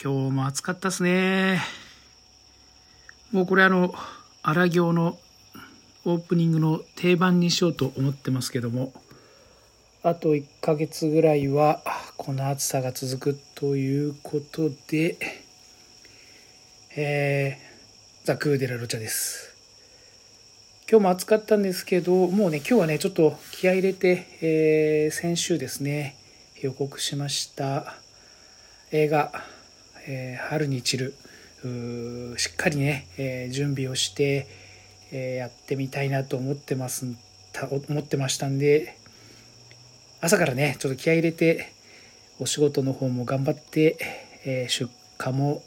今日も暑かったですね。もうこれあの、荒行のオープニングの定番にしようと思ってますけども、あと1ヶ月ぐらいはこの暑さが続くということで、えー、ザ・クーデラ・ロチャです。今日も暑かったんですけど、もうね、今日はね、ちょっと気合入れて、えー、先週ですね、予告しました映画え、春に散る。しっかりね、え、準備をして、え、やってみたいなと思ってます思ってましたんで朝からねちょっと気合い入れてお仕事の方も頑張って、え、出荷も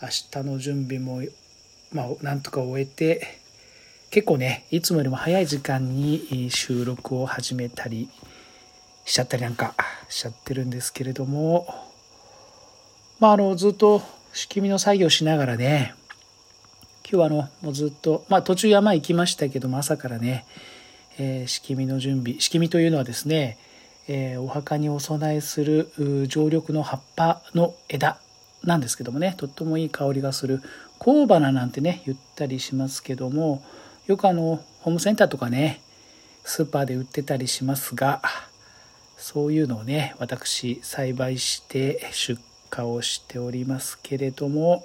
明日の準備もまあなんとか終えて結構ねいつもよりも早い時間に収録を始めたりしちゃったりなんかしちゃってるんですけれどもまあ、あのずっと仕組みの作業しながらね今日はあのもうずっと、まあ、途中山行きましたけども朝からね、えー、仕組みの準備仕組みというのはですね、えー、お墓にお供えする常緑の葉っぱの枝なんですけどもねとってもいい香りがする香花なんてね言ったりしますけどもよくあのホームセンターとかねスーパーで売ってたりしますがそういうのをね私栽培して出荷をしておりますけれども、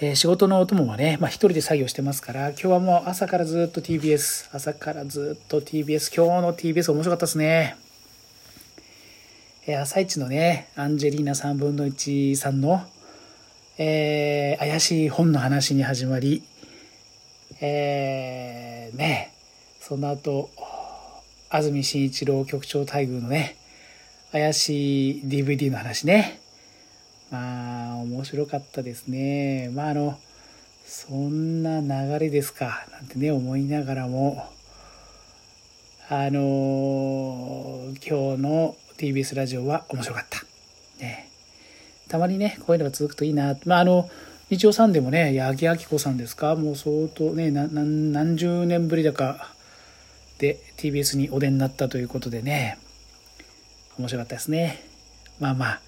えー、仕事のお供はね、まあ、一人で作業してますから今日はもう朝からずっと TBS 朝からずっと TBS 今日の TBS 面白かったですね。えー、朝一のねアンジェリーナ3分の1さんの、えー、怪しい本の話に始まりえー、ねその後安住紳一郎局長待遇のね怪しい DVD の話ね。まあ、面白かったですね。まあ、あの、そんな流れですか、なんてね、思いながらも、あの今日の TBS ラジオは面白かった。ね。たまにね、こういうのが続くといいな。まあ、あの、日曜さんでもね、八木亜希子さんですか、もう相当ね、何十年ぶりだかで TBS にお出になったということでね、面白かったですね。まあまあ、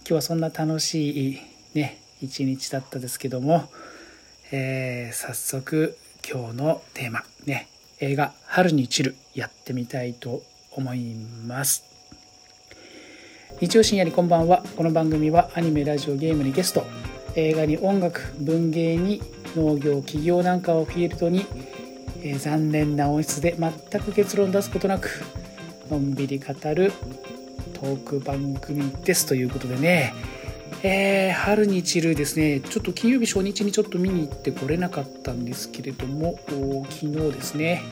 今日はそんな楽しいね、一日だったですけども、えー、早速今日のテーマ、ね、映画「春に散る」やってみたいと思います。日曜深夜にこんばんは。この番組はアニメ、ラジオ、ゲームにゲスト、映画に音楽、文芸に農業、企業なんかをフィールドに、えー、残念な音質で全く結論出すことなくのんびり語るトーク番組ですということでね、えー、春に散るですね、ちょっと金曜日初日にちょっと見に行ってこれなかったんですけれども、昨日ですね、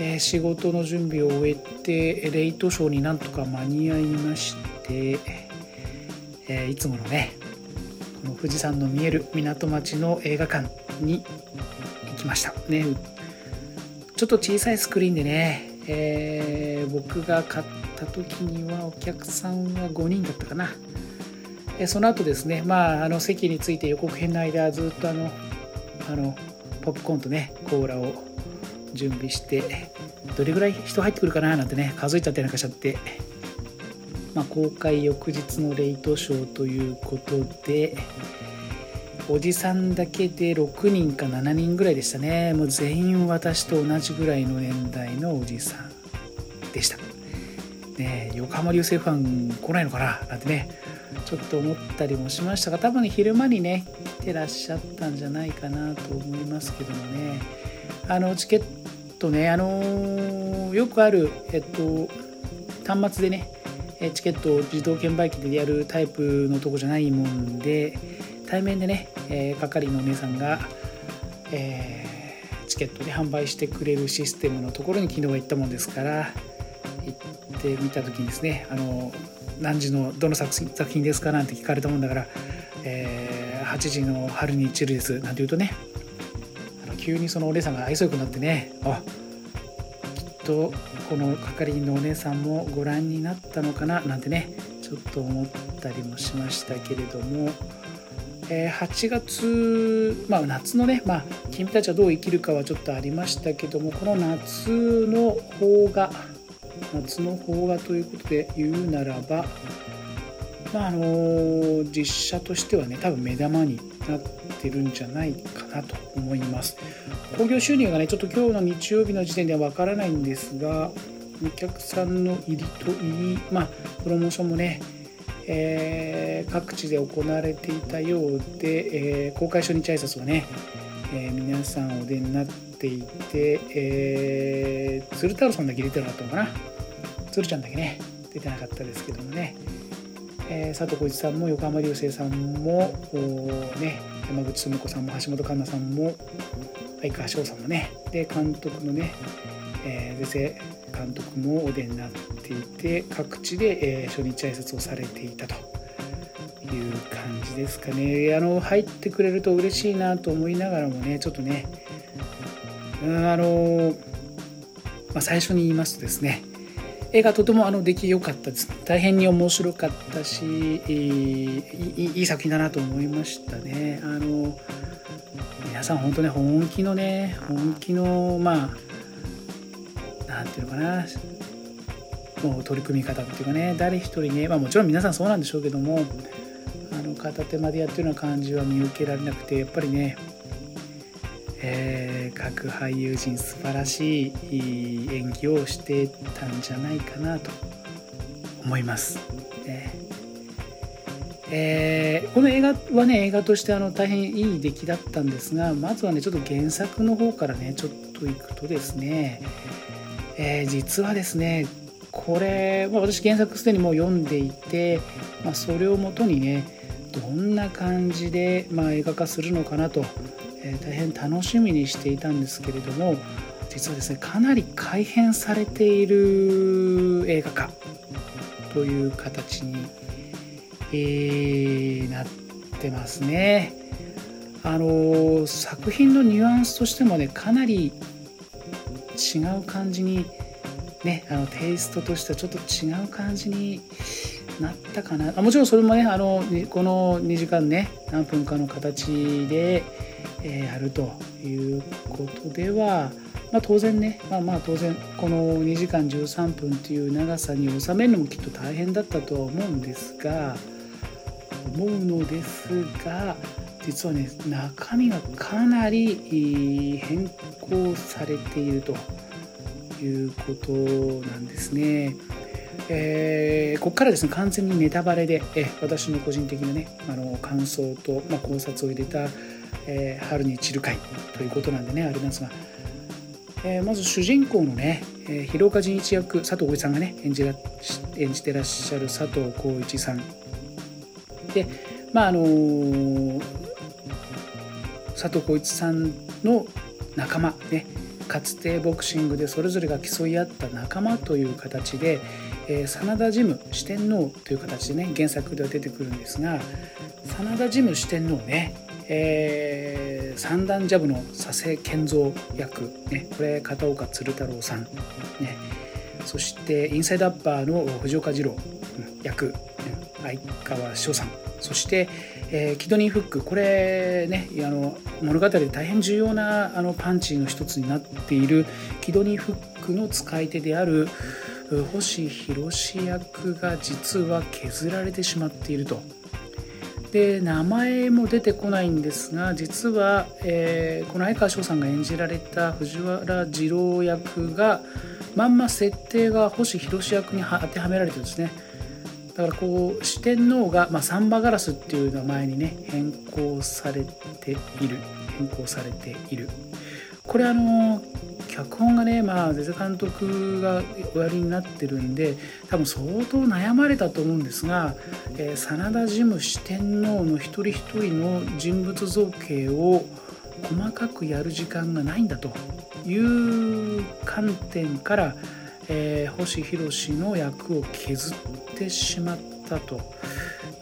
えー、仕事の準備を終えて、レイトショーになんとか間に合いまして、えー、いつものね、この富士山の見える港町の映画館に行きました。ね、ちょっと小さいスクリーンでね、えー、僕が買った時にはお客さんは5人だったかな。えその後ですね、まあ、あの席について予告編の間ずっとあのあのポップコーンとねコーラを準備してどれぐらい人入ってくるかななんてね数えちゃってなんかしちゃって、まあ、公開翌日のレイトショーということでおじさんだけで6人か7人ぐらいでしたね。もう全員私と同じぐらいの年代のおじさんでした。ね横浜流星ファン来ないのかななんてねちょっと思ったりもしましたが多分昼間にね来てらっしゃったんじゃないかなと思いますけどもね。あのチケットねあのよくあるえっと端末でねチケットを自動券売機でやるタイプのとこじゃないもんで対面でねえー、係のお姉さんが、えー、チケットで販売してくれるシステムのところに昨日は行ったもんですから行ってみた時にですねあの何時のどの作品ですかなんて聞かれたもんだから、えー、8時の春に散るですなんて言うとねあの急にそのお姉さんが愛想よくなってねあきっとこの係員のお姉さんもご覧になったのかななんてねちょっと思ったりもしましたけれどもえ8月、まあ、夏のね、まあ、君たちはどう生きるかはちょっとありましたけどもこの夏の邦画夏の邦画ということで言うならばまああの実写としてはね多分目玉になってるんじゃないかなと思います。興行収入がねちょっと今日の日曜日の時点ではわからないんですがお客さんの入りといいまあプロモーションもねえー、各地で行われていたようで、えー、公開初日挨拶をね、えー、皆さんお出になってていて、えー、鶴太郎さんだけ出てなかったのかな？鶴ちゃんだけね出てなかったですけどもね、え佐藤浩市さんも横浜流星さんもね山口智子さんも橋本環奈さんも相川翔さんもね。で監督のね、えー、先生監督もお出になっていて各地で、えー、初日挨拶をされていたと。いう感じですかね。あの入ってくれると嬉しいなと思いながらもねちょっとねあの、まあ、最初に言いますとですね映画とてもあの出来良かったです。大変に面白かったしいいいい作品だなと思いましたね。あの皆さん本当ね本気のね本気のまあ何て言うのかなもう取り組み方っていうかね誰一人ね、まあ、もちろん皆さんそうなんでしょうけどもあの片手までやってるような感じは見受けられなくてやっぱりね、えー、各俳優陣素晴らしい演技をしてたんじゃないかなと思います。ねえー、この映画はね映画としてあの大変いい出来だったんですがまずはねちょっと原作の方からねちょっといくとですね、えー、実はですねこれ、まあ、私原作すでにもう読んでいて、まあ、それをもとにねどんな感じで、まあ、映画化するのかなと、えー、大変楽しみにしていたんですけれども実はですねかなり改変されている映画化という形に、えー、なってますね。あの作品のニュアンスとしてもねかなり違う感じにねあのテイストとしてはちょっと違う感じになったかなあもちろんそれもねあのこの2時間ね何分かの形で、えー、やるということでは、まあ、当然ねまあまあ当然この2時間13分っていう長さに収めるのもきっと大変だったとは思うんですが思うのですが実はね中身がかなり変更されているということなんですね。えー、ここからですね完全にネタバレで、え私の個人的なねあの感想と、まあ、考察を入れた、えー、春に散る会ということなんでねあれなんですが、えー、まず主人公のね、えー、広岡仁一役佐藤浩市さんがね演じら演じてらっしゃる佐藤浩市さん。でまああの、佐藤浩市さんの仲間ねかつてボクシングでそれぞれが競い合った仲間という形で、えー、真田ジム四天王という形でね原作では出てくるんですが真田ジム四天王ね、えー、三段ジャブの佐世健三役、ね、これ片岡鶴太郎さん、ね、そしてインサイドアッパーの藤岡二郎役相川翔さん。そして、えー、キドニーフックこれねあの物語で大変重要なあのパンチの一つになっているキドニーフックの使い手である星宏役が実は削られてしまっていると。で名前も出てこないんですが実は、えー、この相川翔さんが演じられた藤原二郎役がまんま設定が星宏役に当てはめられてるんですね。だからこう四天王が、まあ、サンバガラスっていう名前にね変更されている変更されているこれあの脚本がねまあゼゼ監督がおやりになってるんで多分相当悩まれたと思うんですが、えー、真田ジム四天王の一人一人の人物造形を細かくやる時間がないんだという観点からえー、星宏の役を削ってしまったと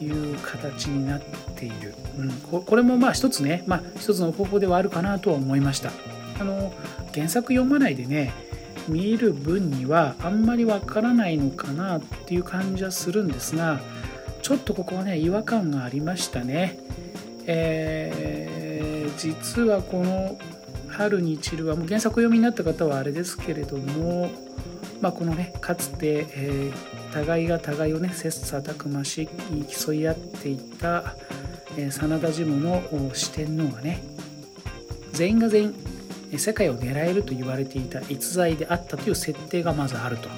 いう形になっている、うん、ここれもまあ一つね、まあ、一つの方法ではあるかなとは思いました。あの原作読まないでね見る分にはあんまりわからないのかなっていう感じはするんですがちょっとここはね違和感がありましたね、えー、実はこの「春に散る」はもう原作読みになった方はあれですけれどもまあ、このねかつて、えー、互いが互いをね切磋琢磨し競い合っていた、えー、真田ジムの四天王がね全員が全員世界を狙えると言われていた逸材であったという設定がまずあると。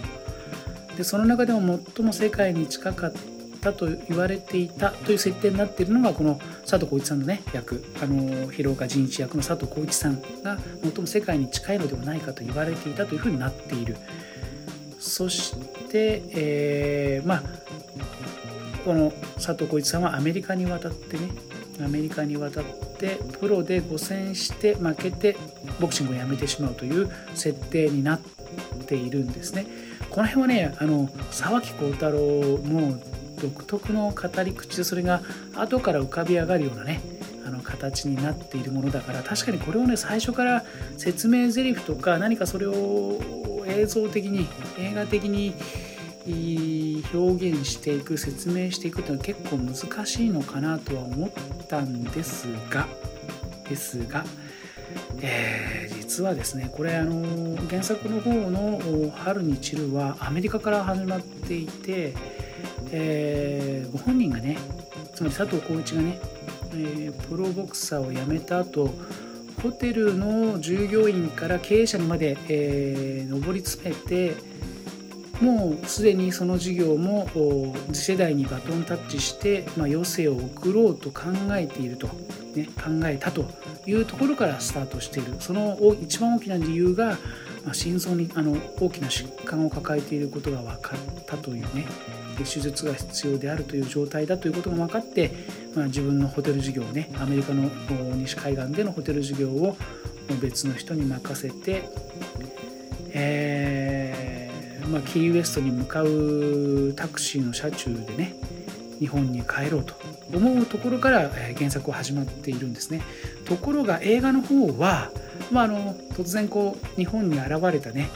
でその中でも最も世界に近かったと言われていたという設定になっているのがこの佐藤浩市さんのね役。あの広岡仁一役の佐藤浩市さんが最も世界に近いのではないかと言われていたというふうになっている。そして、えー、まあこの佐藤浩市さんはアメリカに渡ってねアメリカに渡ってプロで5戦して負けてボクシングをやめてしまうという設定になっているんですね。この辺はねあの沢木耕太郎も独特の語り口でそれが後から浮かび上がるようなねあの形になっているものだから確かにこれをね最初から説明台詞とか何かそれを映像的に映画的に表現していく説明していくっていうのは結構難しいのかなとは思ったんですがですが、えー、実はですねこれあの原作の方の「春に散る」はアメリカから始まっていて、えー、ご本人がねつまり佐藤浩市がね、えー、プロボクサーを辞めた後ホテルの従業員から経営者にまで、えー、上り詰めてもうすでにその事業も次世代にバトンタッチして、まあ、余生を送ろうと考えていると、ね、考えたというところからスタートしている。その一番大きな理由が、まあ、心臓にあの大きな疾患を抱えていることが分かったというね。手術が必要であるという状態だということが分かって、まあ、自分のホテル事業ねアメリカの西海岸でのホテル事業を別の人に任せて、えーまあ、キーウエストに向かうタクシーの車中でね日本に帰ろうと思うところから原作は始まっているんですね。ところが映画の方は、まあ、あの突然こう日本に現れたね、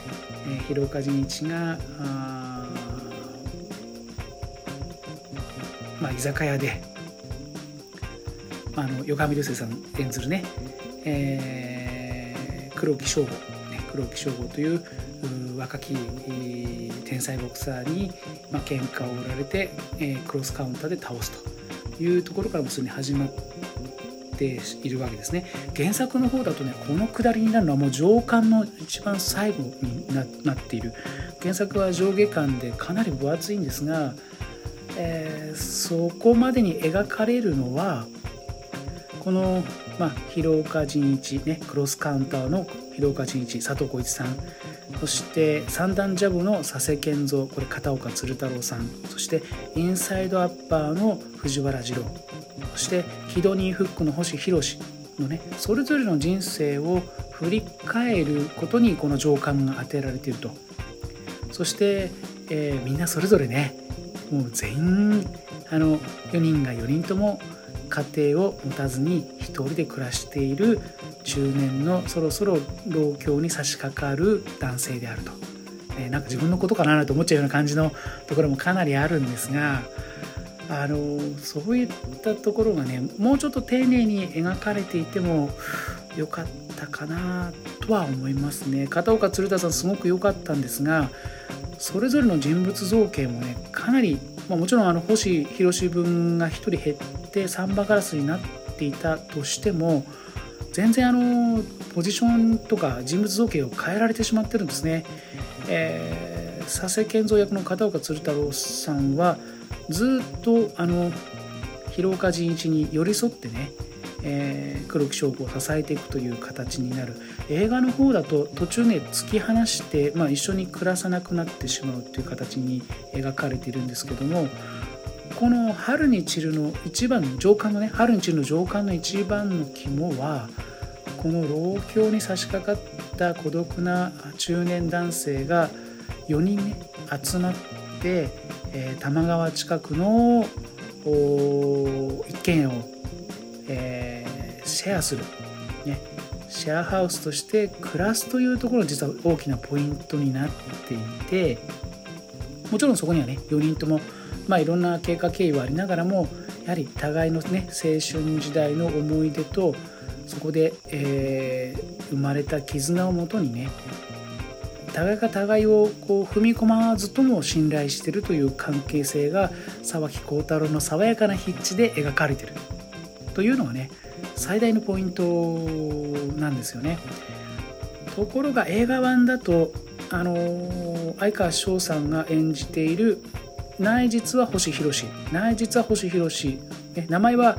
えー、広岡仁一があまあ、居酒屋で、まあ、あの横浜流星さん演ずるね、えー、黒木省吾、ね、黒木省吾という若き天才ボクサーに、まあ、喧嘩を売られて、えー、クロスカウンターで倒すというところからもすでに始まっているわけですね。原作の方だとねこのくだりになるのはもう上巻の一番最後になっている。原作は上下巻でかなり分厚いんですが、えー、そこまでに描かれるのはこの、まあ、広岡仁一ねクロスカウンターの広岡仁一佐藤浩市さんそして三段ジャブの佐世健三これ片岡鶴太郎さん。そしてインサイドアッパーの藤原二郎。そしてキドニーフックの星宏のねそれぞれの人生を振り返ることにこの情感が当てられていると。そして、えー、みんなそれぞれねもう全員あの4人が4人とも家庭を持たずに一人で暮らしている中年のそろそろ老境に差し掛かる男性であると、えー、なんか自分のことかな？と思っちゃうような感じのところもかなりあるんですがあのそういったところがねもうちょっと丁寧に描かれていてもよかったかなとは思いますね。片岡鶴田さんすごく良かったんですがそれぞれの人物造形もねかなり、まあ、もちろんあの星宏分が1人減ってサンバガラスになっていたとしても全然あのポジションとか人物造形を変えられてしまってるんですね。えー、佐世健三役の片岡鶴太郎さんはずっとあの広岡仁一に寄り添ってね、えー、黒木翔子を支えていくという形になる映画の方だと途中ね突き放して、まあ、一緒に暮らさなくなってしまうという形に描かれているんですけどもこの春に散るの一番の上巻のね春に散るの上巻の一番の肝はこの老境に差し掛かった孤独な中年男性が4人ね集まって、えー、多摩川近くの一軒家を、えー、シェアする、ね、シェアハウスとして暮らすというところが実は大きなポイントになっていてもちろんそこにはね4人ともまあ、いろんな経過経緯はありながらもやはり互いのね青春時代の思い出とそこで、えー、生まれた絆をもとにね互いが互いをこう踏み込まずとも信頼してるという関係性が沢木耕太郎の爽やかな筆致で描かれてるというのがね最大のポイントなんですよね。ところが映画版だとあの相川翔さんが演じている内実は星博内実は星博名前は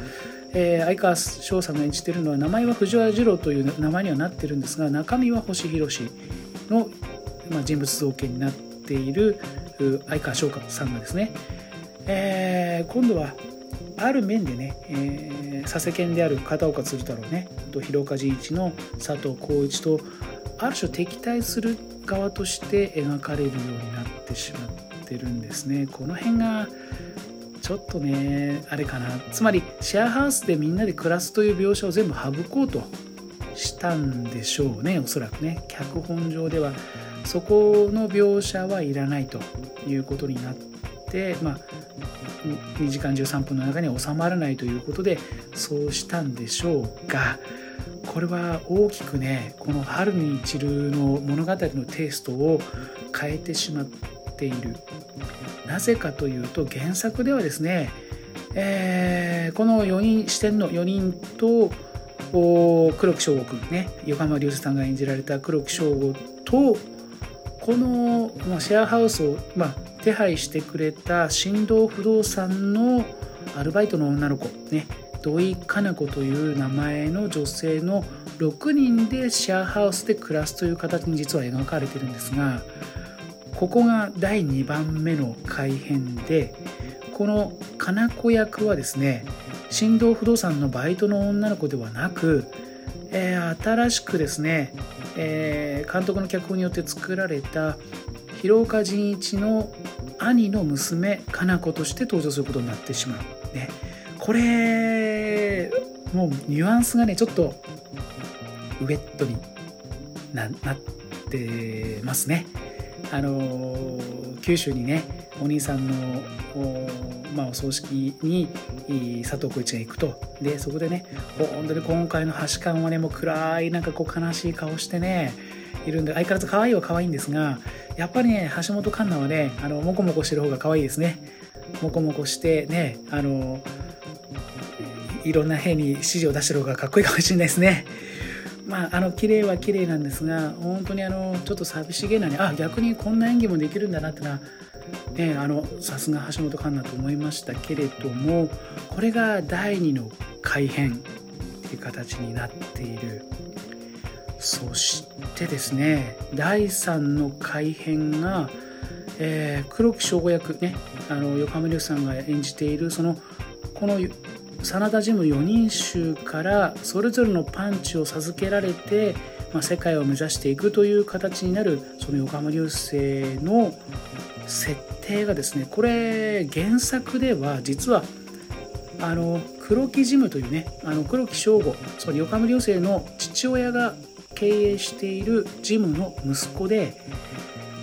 えー、相川翔さんが演じてるのは名前は藤原次郎という名前にはなってるんですが中身は星博の、まあ、人物造形になっている相川翔さんがですね、えー、今度はある面でね、えー、佐世犬である片岡鶴太郎ねと広岡仁一の佐藤浩一とある種敵対する側として描かれるようになってしまっててるんですね。この辺がちょっとねあれかなつまりシェアハウスでみんなで暮らすという描写を全部省こうとしたんでしょうねおそらくね脚本上ではそこの描写はいらないということになってまあ2時間13分の中に収まらないということでそうしたんでしょうがこれは大きくねこの「春に散る」の物語のテイストを変えてしまっている。なぜかというと原作ではですね、えー、この4人視点の4人と黒木翔吾君ね横浜流星さんが演じられた黒木翔吾とこの、まあ、シェアハウスを、まあ、手配してくれた振動不動産のアルバイトの女の子ね土井かな子という名前の女性の6人でシェアハウスで暮らすという形に実は描かれてるんですがここが第2番目の改編でこのかな子役はですね振動不動産のバイトの女の子ではなく、えー、新しくですね、えー、監督の脚本によって作られた広岡仁一の兄の娘かな子として登場することになってしまう。ね、これもうニュアンスがねちょっとウェットになってますね。あの九州にねお兄さんのお,、まあ、お葬式に佐藤浩市が行くと。でそこでね本当に今回の橋勘はねもう暗いなんかこう悲しい顔してねいるんで相変わらず可愛いは可愛いんですがやっぱりね橋本環奈はねあのモコモコしてる方が可愛いですね。モコモコしてねあのいろんな兵に指示を出してる方がかっこいいかもしれないですね。まあ、あの綺麗は綺麗なんですが本当にあのちょっと寂しげなねあ逆にこんな演技もできるんだなってのは、ね、あのさすが橋本環奈と思いましたけれどもこれが第2の改編っていう形になっている。そしてですね第3の改編が、えー、黒木翔吾役ねあの横浜流さんが演じているそのこの真田ジム4人衆からそれぞれのパンチを授けられて、まあ、世界を目指していくという形になるその横浜流星の設定がですねこれ原作では実はあの黒木ジムというねあの黒木翔吾つまり横浜流星の父親が経営しているジムの息子で、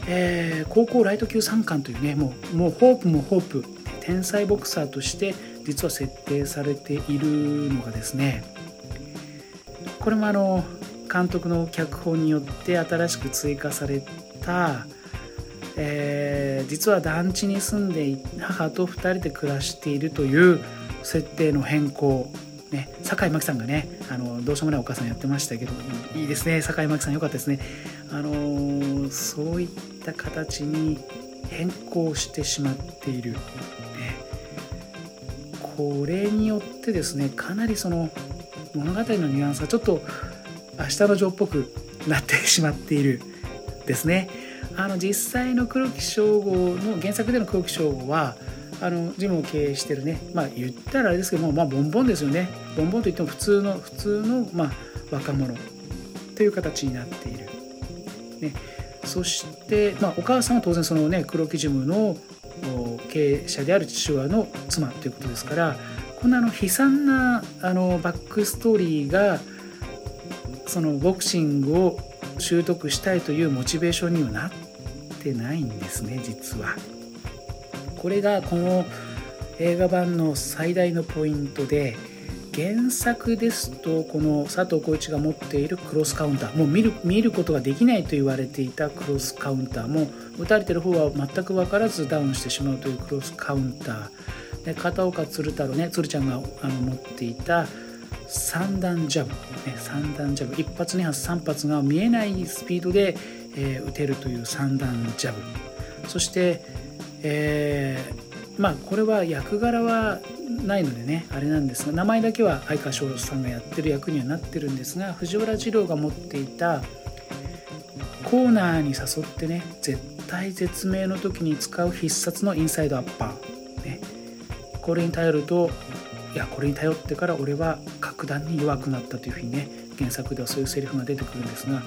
えー、高校ライト級3冠というねもうもうホープもホープ天才ボクサーとして実は設定されているのがですねこれもあの監督の脚本によって新しく追加された、えー、実は団地に住んで母と2人で暮らしているという設定の変更ね、酒井真紀さんがねあのどうしようもないお母さんやってましたけどいいですね酒井真紀さんよかったですね、あのー、そういった形に変更してしまっている、これによってですねかなりその物語のニュアンスがちょっと明日のジョーっぽくなってしまっているですね。あの実際の黒木翔吾の原作での黒木翔吾はあのジムを経営してるねまあ言ったらあれですけどもまあボンボンですよねボンボンといっても普通の普通の、まあ、若者という形になっている。ね、そして、まあ、お母さんは当然そのね黒木ジムの経営者である父親の妻ということですからこんなあの悲惨なあのバックストーリーがそのボクシングを習得したいというモチベーションにはなってないんですね実は。これがこの映画版の最大のポイントで原作ですとこの佐藤浩市が持っているクロスカウンターもう見る見ることができないと言われていたクロスカウンターも打たれてる方は全く分からずダウンしてしまうというクロスカウンター。で片岡鶴太郎ね鶴ちゃんがあの持っていた三段ジャブ、ね、三段ジャブ。1発2発3発が見えないスピードで、えー、打てるという三段ジャブ。そして、えー、まあこれは役柄はないのでねあれなんですが名前だけは相川翔さんがやってる役にはなってるんですが藤原次郎が持っていたコーナーに誘ってね絶対絶命の時に使う必殺のインサイドアッパー、ね、これに頼るといやこれに頼ってから俺は格段に弱くなったというふうにね原作ではそういうセリフが出てくるんですが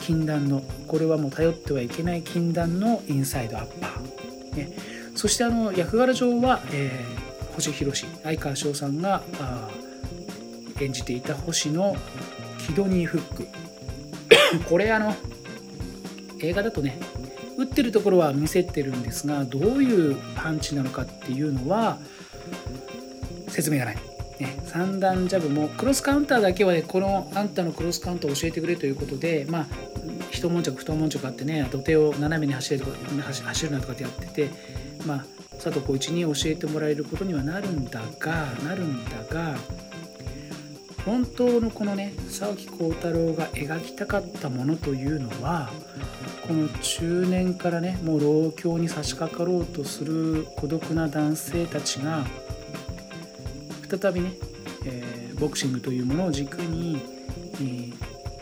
禁断のこれはもう頼ってはいけない禁断のインサイドアッパー、ね、そしてあの役柄上は、えー、星弘相川翔さんが演じていた星のキドニーフックこれあの映画だとね打ってるところは見せてるんですがどういうパンチなのかっていうのは説明がない。ね、三段ジャブもクロスカウンターだけはねこのあんたのクロスカウンターを教えてくれということでまあ一悶着二悶着あってね土手を斜めに走るとか走るなとかってやっててまあ佐藤浩市に教えてもらえることにはなるんだがなるんだが本当のこのね沢木耕太郎が描きたかったものというのはこの中年からねもう老境に差し掛かろうとする孤独な男性たちが再びね、えー、ボクシングというものを軸に、えー、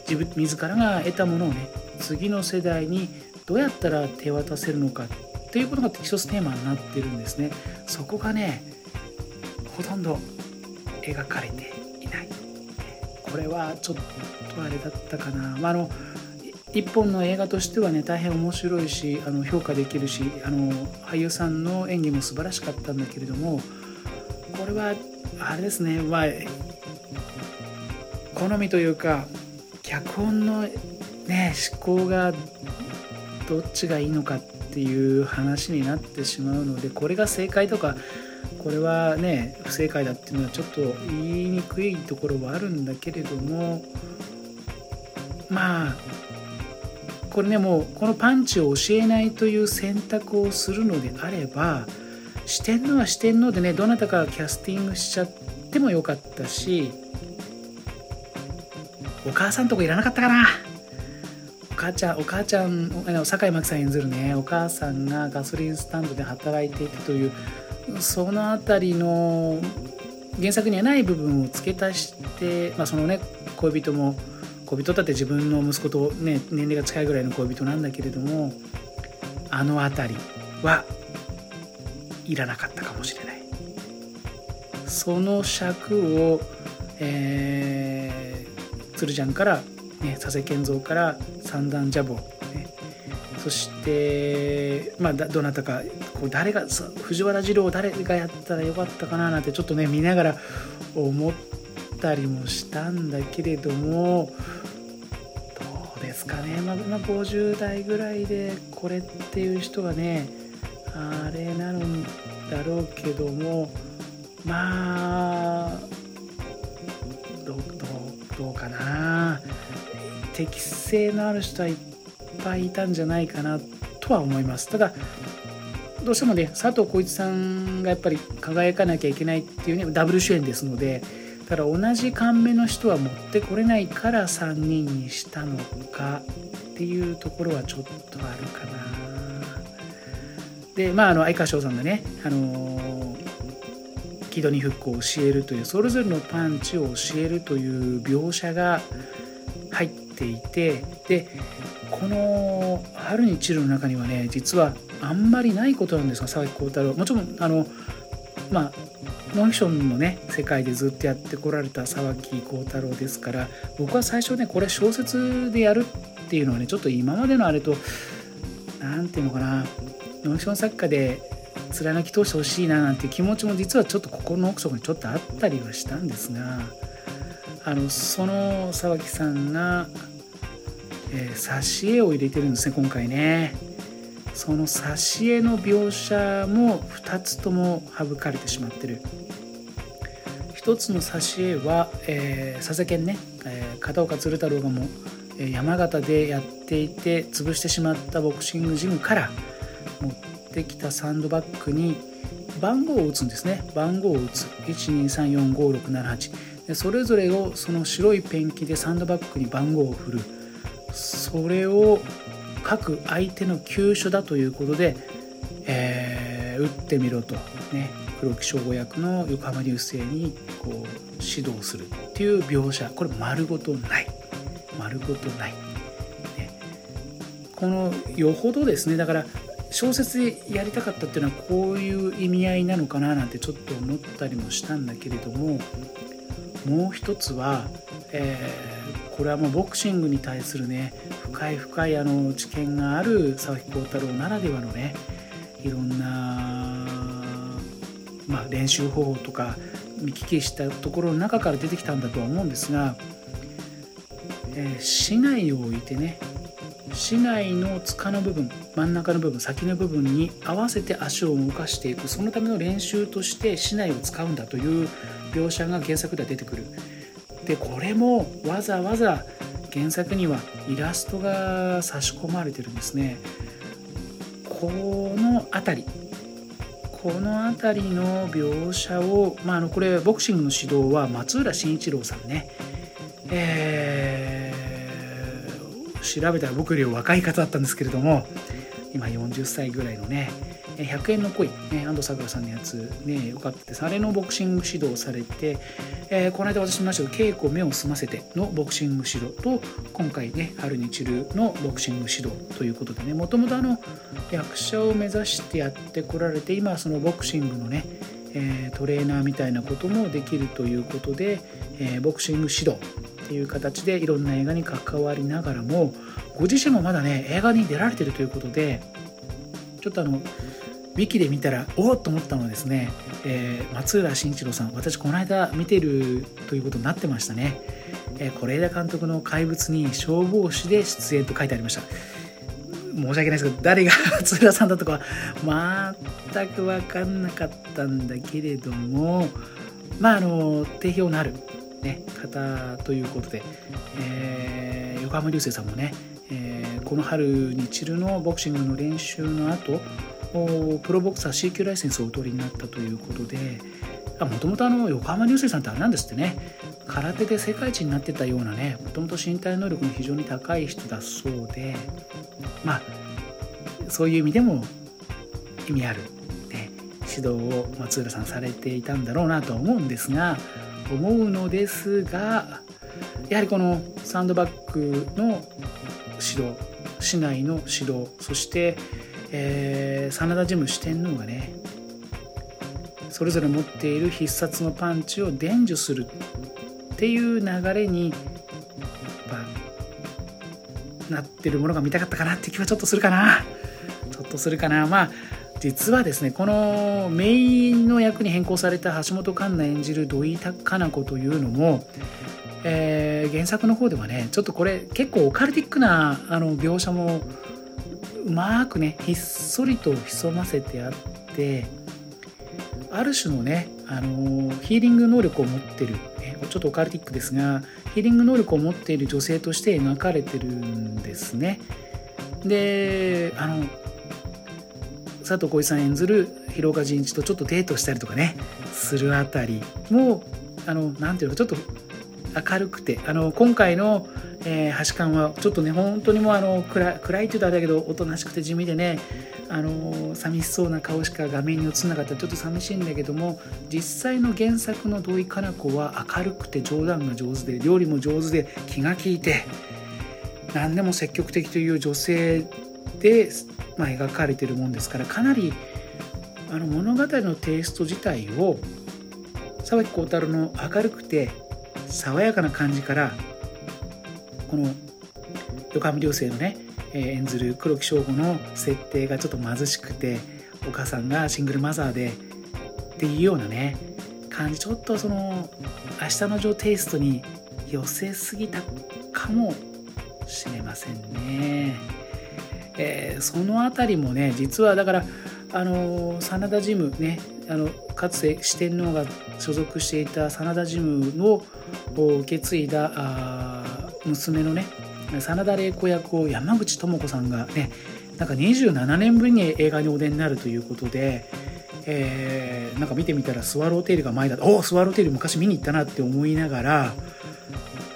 自分自らが得たものをね次の世代にどうやったら手渡せるのかっていうことが一つテーマになってるんですね。そこがねほとんど描かれていない。これはちょっとあれだったかな、まあ、あの一本の映画としてはね大変面白いしあの評価できるしあの俳優さんの演技も素晴らしかったんだけれどもこれはあれですね。まあ好みというか脚本のね思考がどっちがいいのかってていう話になってしまうのでこれが正解とかこれはね不正解だっていうのはちょっと言いにくいところはあるんだけれどもまあこれねもうこのパンチを教えないという選択をするのであれば四天王は四天王でねどなたかキャスティングしちゃってもよかったしお母さんとこいらなかったかな。母ちゃんお母ちゃん酒井真紀さん演ずるね。お母さんがガソリンスタンドで働いていてというその辺りの原作にはない部分を付け足して、まあ、そのね恋人も恋人だって自分の息子とね年齢が近いぐらいの恋人なんだけれどもあの辺りはいらなかったかもしれない。その尺を、えー、鶴ちゃんから、ね、佐世健三から三段ジャブを、ね、そしてまあどなたかこう誰が藤原次郎誰がやったらよかったかななんてちょっとね見ながら思ったりもしたんだけれどもどうですかね、まあ、まあ、50代ぐらいでこれっていう人がねあれなのだろうけどもまあどうどうかな。適性のある人はいっぱいいたんじゃないかなとは思いますただどうしてもね佐藤浩市さんがやっぱり輝かなきゃいけないっていうねダブル主演ですのでただ同じ感目の人は持ってこれないから3人にしたのかっていうところはちょっとあるかな。でまああの相川翔さんがねあのキドニフックを教えるというそれぞれのパンチを教えるという描写がていてでこの「春に散る」の中にはね実はあんまりないことなんですが佐々木幸太郎。もちろんあのまあノンフィクションのね世界でずっとやってこられた沢木幸太郎ですから僕は最初ねこれ小説でやるっていうのはねちょっと今までのあれと何て言うのかなノンフィクション作家で貫き通してほしいななんて気持ちも実はちょっと心の奥底にちょっとあったりはしたんですがあのその沢木さんが、えー、挿絵を入れてるんですね今回ね。その挿絵の描写も2つとも省かれてしまってる。一つの挿絵は、えー、佐々健ね、えー、片岡鶴太郎がも山形でやっていて潰してしまったボクシングジムから持ってきたサンドバッグに番号を打つんですね。番号を打つ。12345678それぞれをその白いペンキでサンドバッグに番号を振る。それを各相手の急所だということで、えー、打ってみろと。ね。黒木省吾役の横浜流星にこう指導するっていう描写。これ丸ごとない。丸ごとない、ね、このよほどですね。だから小説でやりたかったっていうのはこういう意味合いなのかななんてちょっと思ったりもしたんだけれどももう一つは、えー、これはもうボクシングに対するね深い深いあの知見がある佐々木幸太郎ならではのねいろんな、まあ、練習方法とか見聞きしたところの中から出てきたんだとは思うんですがえー、市内を置いてね市内の塚の部分真ん中の部分先の部分に合わせて足を動かしていくそのための練習として市内を使うんだという描写が原作では出てくる。でこれもわざわざ原作にはイラストが差し込まれてるんですね。この辺り。この辺りの描写を、まあ、あのこれボクシングの指導は松浦慎一郎さんね。えー、調べたら僕より若い方だったんですけれども今40歳ぐらいのね100円の恋、安藤サクラさんのやつねよかったですあれのボクシング指導されて、えー、この間私見ましたけど稽古目を澄ませてのボクシング指導と今回ね春に散るのボクシング指導ということでねもともとあの役者を目指してやってこられて今そのボクシングのねえトレーナーみたいなこともできるということで、えボクシング指導っていう形でいろんな映画に関わりながらもご自身もまだね映画に出られてるということでちょっとあのウィキで見たらおおと思ったのはですね、えー、松浦慎一郎さん私この間見てるということになってましたね。是、えー、枝監督の「怪物」に消防士で出演と書いてありました。申し訳ないですけど誰が松浦さんだとか全く分かんなかったんだけれどもまああの定評のあるね、方ということで、えー、横浜流星さんもね、えー、この春にチルのボクシングの練習の後プロボクサー C 級ライセンスをお取りになったということでもともと横浜流星さんってあれなんですってね。空手で世界一になってたようなねもともと身体能力の非常に高い人だそうでまあそういう意味でも意味ある、ね、指導を松浦さんされていたんだろうなとは思うんですが思うのですがやはりこのサンドバッグの指導市内の指導そして、えー、真田ジム四天王がねそれぞれ持っている必殺のパンチを伝授するっていう流れになってるものが見たかったかなって気はちょっとするかな。ちょっとするかな。まあ実はですねこのメインの役に変更された橋本環奈演じる土井かな子というのも、えー、原作の方ではねちょっとこれ結構オカルティックなあの描写もうまくねひっそりと潜ませてあってある種のね、あのヒーリング能力を持ってる、ねちょっとオカルティックですがヒーリング能力を持っている女性として描かれてるんですね。であの佐藤浩市さん演ずる広岡仁一とちょっとデートしたりとかねするあたりもあのなんていうのちょっと明るくてあの今回の、えー、橋勘はちょっとね本当にもうあの暗暗いって言うとあれだけどおとなしくて地味でねあの寂しそうな顔しか画面に映んなかったらちょっと寂しいんだけども実際の原作の土井かな子は明るくて冗談が上手で料理も上手で気が利いて何でも積極的という女性でまあ、描かれてるもんですからかなりあの物語のテイスト自体を沢木耕太郎の明るくて爽やかな感じからこの横浜流星のね、えー、演ずる黒木翔吾の設定がちょっと貧しくてお母さんがシングルマザーでっていうようなね感じちょっとその「明日のジョー」テイストに寄せすぎたかもしれませんね。えー、その辺りもね実はだからあの真田ジムねあのかつて四天王が所属していた真田ジムを受け継いだ娘のね真田玲子役を山口智子さんがねなんか27年ぶりに映画にお出になるということで、えー、なんか見てみたらスワローテールが前だおおスワローテール昔見に行ったなって思いながら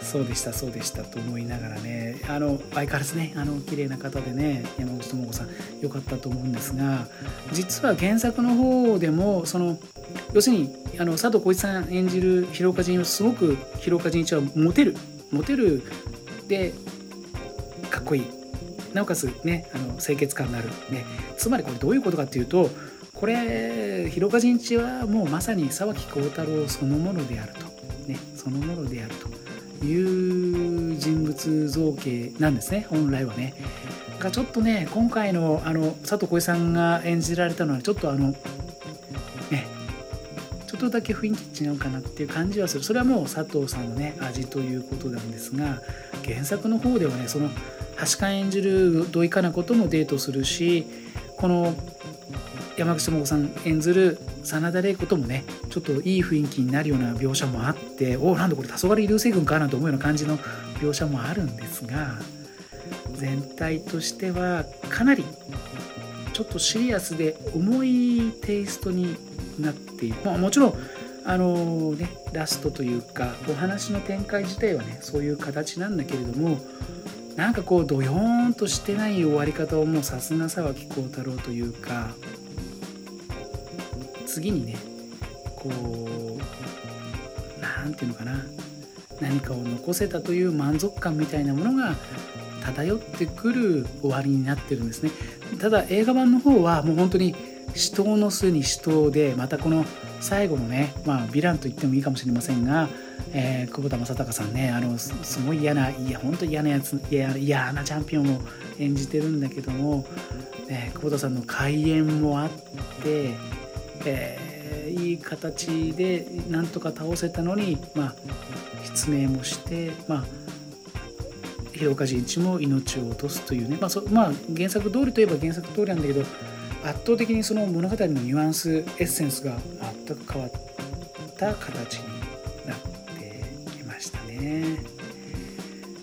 そうでしたそうでしたと思いながらねあの相変わらずねあの綺麗な方でね山口智子さん良かったと思うんですが実は原作の方でもその要するにあの佐藤浩市さん演じる広岡仁一すごく広岡仁一はモテる。モテる。でかっこいい。なおかつねあの清潔感のある。ね。つまりこれどういうことかっていうとこれ広岡仁一はもうまさに沢木幸太郎そのものであると。ね。そのものであるという人物造形なんですね。本来はね。がちょっとね今回のあの佐藤浩市さんが演じられたのはちょっとあのちょっとだけ雰囲気違うかなっていう感じはする。それはもう佐藤さんのね味ということなんですが原作の方ではねその橋勘演じる土井かな子ともデートするしこの山口智子さん演ずる真田玲子ともねちょっといい雰囲気になるような描写もあっておおなんだこれ黄昏流星群かなと思うような感じの描写もあるんですが全体としてはかなりちょっとシリアスで重いテイストになっている、まあ、もちろんあのねラストというかお話の展開自体はねそういう形なんだけれどもなんかこうドヨーンとしてない終わり方をもうさすが沢木幸太郎というか次にねこう何て言うのかな何かを残せたという満足感みたいなものが漂ってくる終わりになってるんですね。ただ映画版の方はもう本当に死闘の巣に死闘でまたこの最後のねまあヴィランと言ってもいいかもしれませんが、えー、久保田正孝さんねあのすごい嫌ないや本当に嫌なやつ嫌なチャンピオンを演じてるんだけども、ね、久保田さんの開演もあってえー、いい形でなんとか倒せたのに、まあ、失明もして、まあ、広岡仁一も命を落とすというね、まあそまあ、原作通りといえば原作通りなんだけど圧倒的にその物語のニュアンスエッセンスが全く変わった形になってきましたね。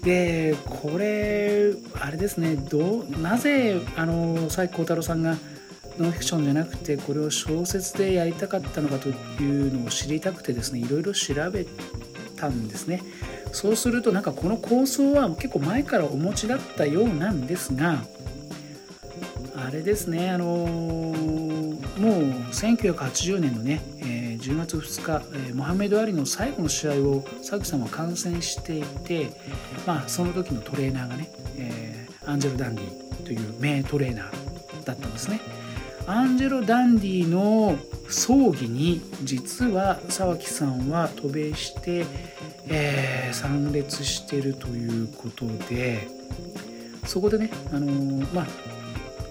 でこれあれですねどうなぜあの佐伯幸太郎さんがノンフィクションじゃなくてこれを小説でやりたかったのかというのを知りたくてですねいろいろ調べたんですねそうするとなんかこの構想は結構前からお持ちだったようなんですがあれですねあのもう1980年のね、えー、10月2日、えー、モハメド・アリの最後の試合をサクさんは観戦していて、まあ、その時のトレーナーがね、えー、アンジェロ・ダンディという名トレーナーだったんですね。アンジェロ・ダンディの葬儀に実は沢木さんは渡米して、えー、参列してるということでそこでね、あのー、まあ、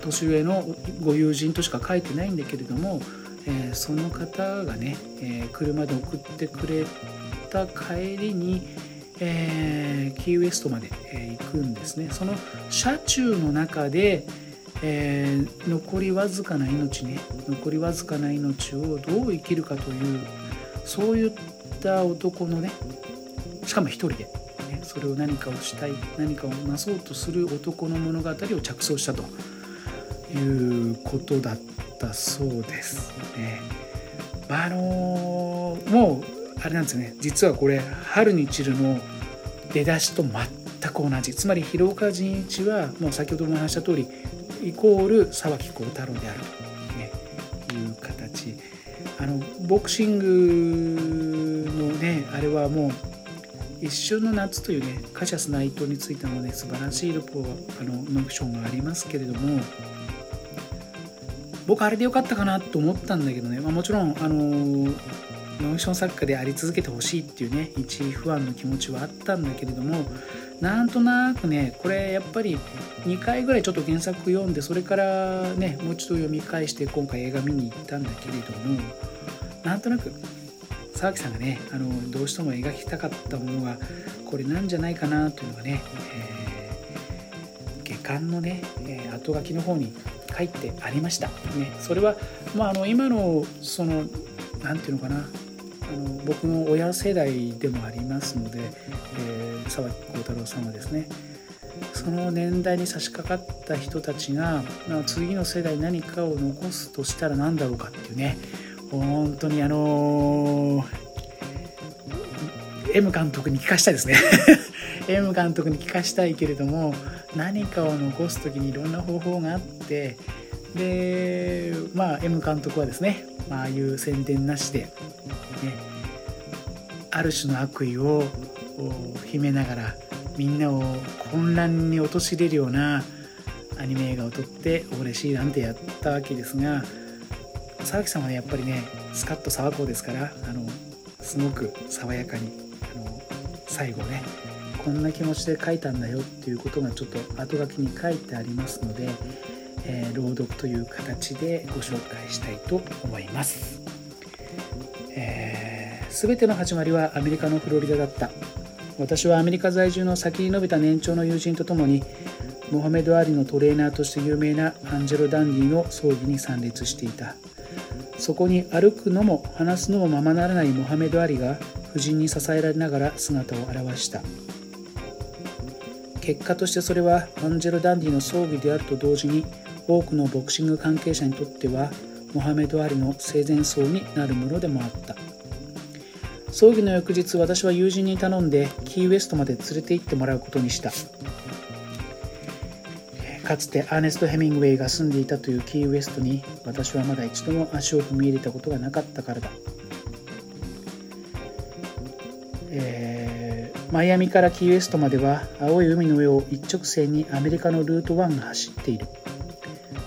年上のご友人としか書いてないんだけれども、えー、その方がね、え車で送ってくれた帰りに、えキーウエストまで、え行くんですね。その車中の中で、え、残りわずかな命ね残りわずかな命をどう生きるかというそういった男のねしかも一人で、ね、それを何かをしたい何かをなそうとする男の物語を着想したということだったそうですね。あのー、もうあれなんですよね。実はこれ「春に散る」の出だしと全く同じ。つまり広岡仁一はもう先ほども話した通りイコール沢木幸太郎であると、いう形。あのボクシングのねあれはもう一瞬の夏というねカシャス内藤についてのね素晴らしいルポあのノクションがありますけれども僕あれでよかったかなと思ったんだけどね、まあ、もちろんあのノンション作家であり続けてほしいっていうね一不安の気持ちはあったんだけれどもなんとなくねこれやっぱり2回ぐらいちょっと原作読んでそれからねもう一度読み返して今回映画見に行ったんだけれどもなんとなく沢木さんがねあのどうしても描きたかったものがこれなんじゃないかなというのがね、えー、下巻のね、えー、後書きの方に書いてありました。ね、それは、まあ、あの今のその何て言うのかな。あの僕の親世代でもありますので、えー、沢木幸太郎さんはですね。その年代に差し掛かった人たちが、まあ、次の世代何かを残すとしたら何だろうかっていうね。本当にあのー、M 監督に聞かしたいですね。M 監督に聞かしたいけれども何かを残す時にいろんな方法があってでまあ M 監督はですね、まああいう宣伝なしで、ね、ある種の悪意を秘めながらみんなを混乱に陥れるようなアニメ映画を撮って嬉しいなんてやったわけですが沢木さんはねやっぱりねスカッと沢子ですからあのすごく爽やかに最後ねこんな気持ちで書いたんだよっていうことがちょっと後書きに書いてありますので、えー、朗読という形でご紹介したいと思います。えー、全ての始まりはアメリカのフロリダだった私はアメリカ在住の先に伸びた年長の友人と共にモハメド・アリのトレーナーとして有名なアンジェロ・ダンディの葬儀に参列していたそこに歩くのも話すのもままならないモハメド・アリが夫人に支えられながら姿を現した。結果としてそれはアンジェロ・ダンディの葬儀であると同時に多くのボクシング関係者にとってはモハメド・アリの生前葬になるものでもあった。葬儀の翌日私は友人に頼んでキーウエストまで連れて行ってもらうことにした。かつてアーネスト・ヘミングウェイが住んでいたというキーウエストに私はまだ一度も足を踏み入れたことがなかったからだ、マイアミからキーウエストまでは青い海の上を一直線にアメリカのルート1が走っている。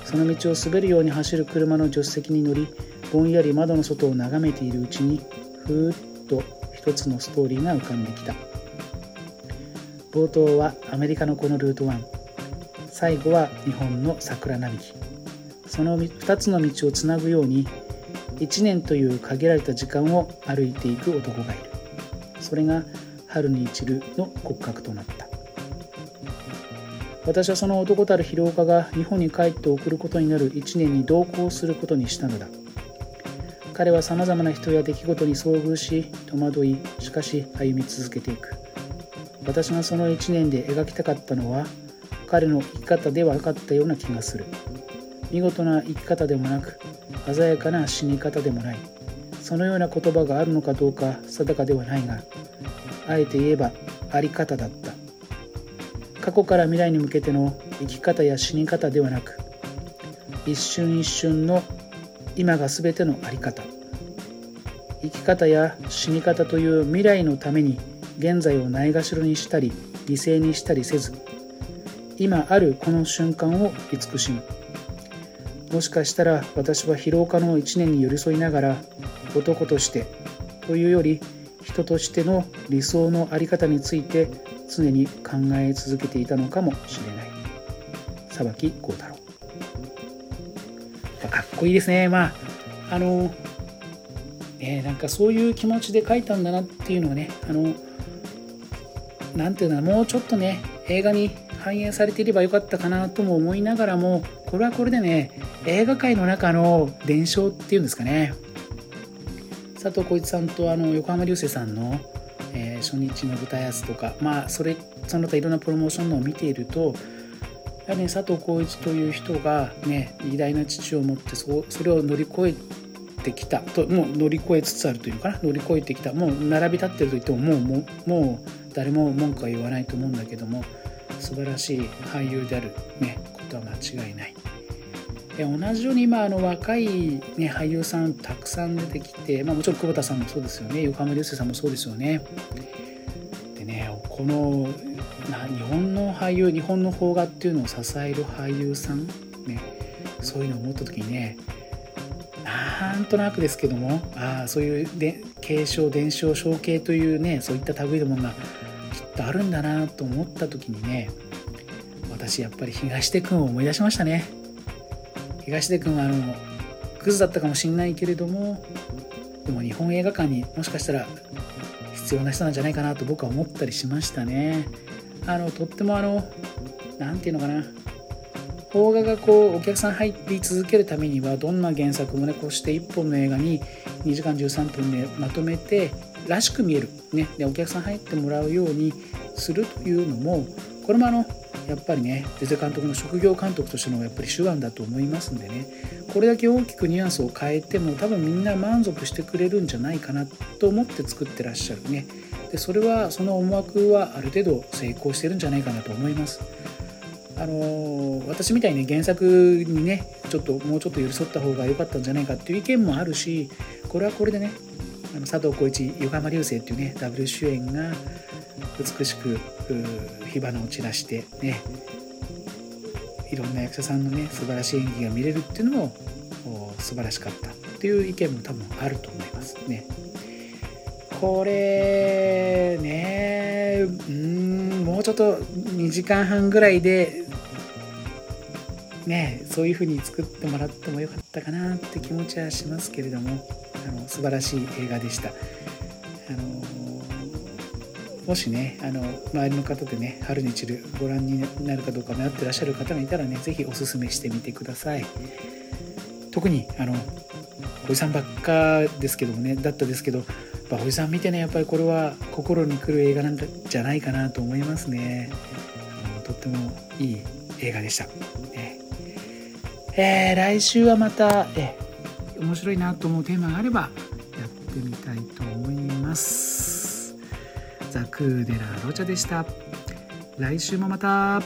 その道を滑るように走る車の助手席に乗りぼんやり窓の外を眺めているうちにふーっと一つのストーリーが浮かんできた。冒頭はアメリカのこのルート1最後は日本の桜並木。その2つの道をつなぐように1年という限られた時間を歩いていく男がいる。それが春に一るの骨格となった。私はその男たる広岡が日本に帰って送ることになる1年に同行することにしたのだ。彼はさまざまな人や出来事に遭遇し戸惑いしかし歩み続けていく。私がその1年で描きたかったのは彼の生き方ではなかったような気がする。見事な生き方でもなく鮮やかな死に方でもない。そのような言葉があるのかどうか定かではないがあえて言えばあり方だった。過去から未来に向けての生き方や死に方ではなく一瞬一瞬の今が全ての在り方。生き方や死に方という未来のために現在をないがしろにしたり犠牲にしたりせず今あるこの瞬間を慈しむ。もしかしたら私は疲労家の一年に寄り添いながら男としてというより人としての理想の在り方について常に考え続けていたのかもしれない。裁き幸太郎。かっこいいですね。まああのねなんかそういう気持ちで書いたんだなっていうのがねあのなんていうのもうちょっとね映画に反映されていればよかったかなとも思いながらもこれはこれでね映画界の中の伝承っていうんですかね。佐藤浩市さんとあの横浜流星さんの、えー、初日の舞台挨拶とかまあそれその他いろんなプロモーションのを見ているとやはり、ね、佐藤浩市という人が、ね、偉大な父を持ってそそれを乗り越えてきたともう乗り越えつつあるというかな乗り越えてきたもう並び立ってると言ってももうももう誰も文句は言わないと思うんだけども素晴らしい俳優である、ね、ことは間違いない。同じように今あの若い、ね、俳優さんたくさん出てきて、まあ、もちろん久保田さんもそうですよね横浜流星さんもそうですよね。でねこの日本の俳優日本の邦画っていうのを支える俳優さん、ね、そういうのを思った時にねなんとなくですけどもあそういうで継承伝承承継というねそういった類のものがきっとあるんだなと思った時にね私やっぱり東出君を思い出しましたね東出君はあのクズだったかもしんないけれどもでも日本映画館にもしかしたら必要な人なんじゃないかなと僕は思ったりしましたね。あのとってもあの何て言うのかな。邦画がこうお客さん入り続けるためにはどんな原作もねこうして一本の映画に2時間13分でまとめてらしく見える、ね、でお客さん入ってもらうようにするというのもこれもあのやっぱりねゼゼ監督の職業監督としてのやっぱり手腕だと思いますんでね。これだけ大きくニュアンスを変えても多分みんな満足してくれるんじゃないかなと思って作ってらっしゃるね。でそれはその思惑はある程度成功してるんじゃないかなと思います。あの私みたいに、原作にねちょっともうちょっと寄り添った方が良かったんじゃないかっていう意見もあるしこれはこれでねあの佐藤浩市横浜流星っていうねダブル主演が美しく火花を散らしてねいろんな役者さんのね素晴らしい演技が見れるっていうのも素晴らしかったっていう意見も多分あると思いますね。これねうんもうちょっと2時間半ぐらいでねそういう風に作ってもらってもよかったかなって気持ちはしますけれどもあの素晴らしい映画でした。もしねあの周りの方でね「春に散る」ご覧になるかどうか迷ってらっしゃる方がいたらね是非おすすめしてみてください。特にあのおじさんばっかですけどもねだったですけどおじさん見てねやっぱりこれは心にくる映画なんじゃないかなと思いますね。とってもいい映画でした。ねえー、来週はまた、えー、面白いなと思うテーマがあればクーデラ・ロチャでした。来週もまた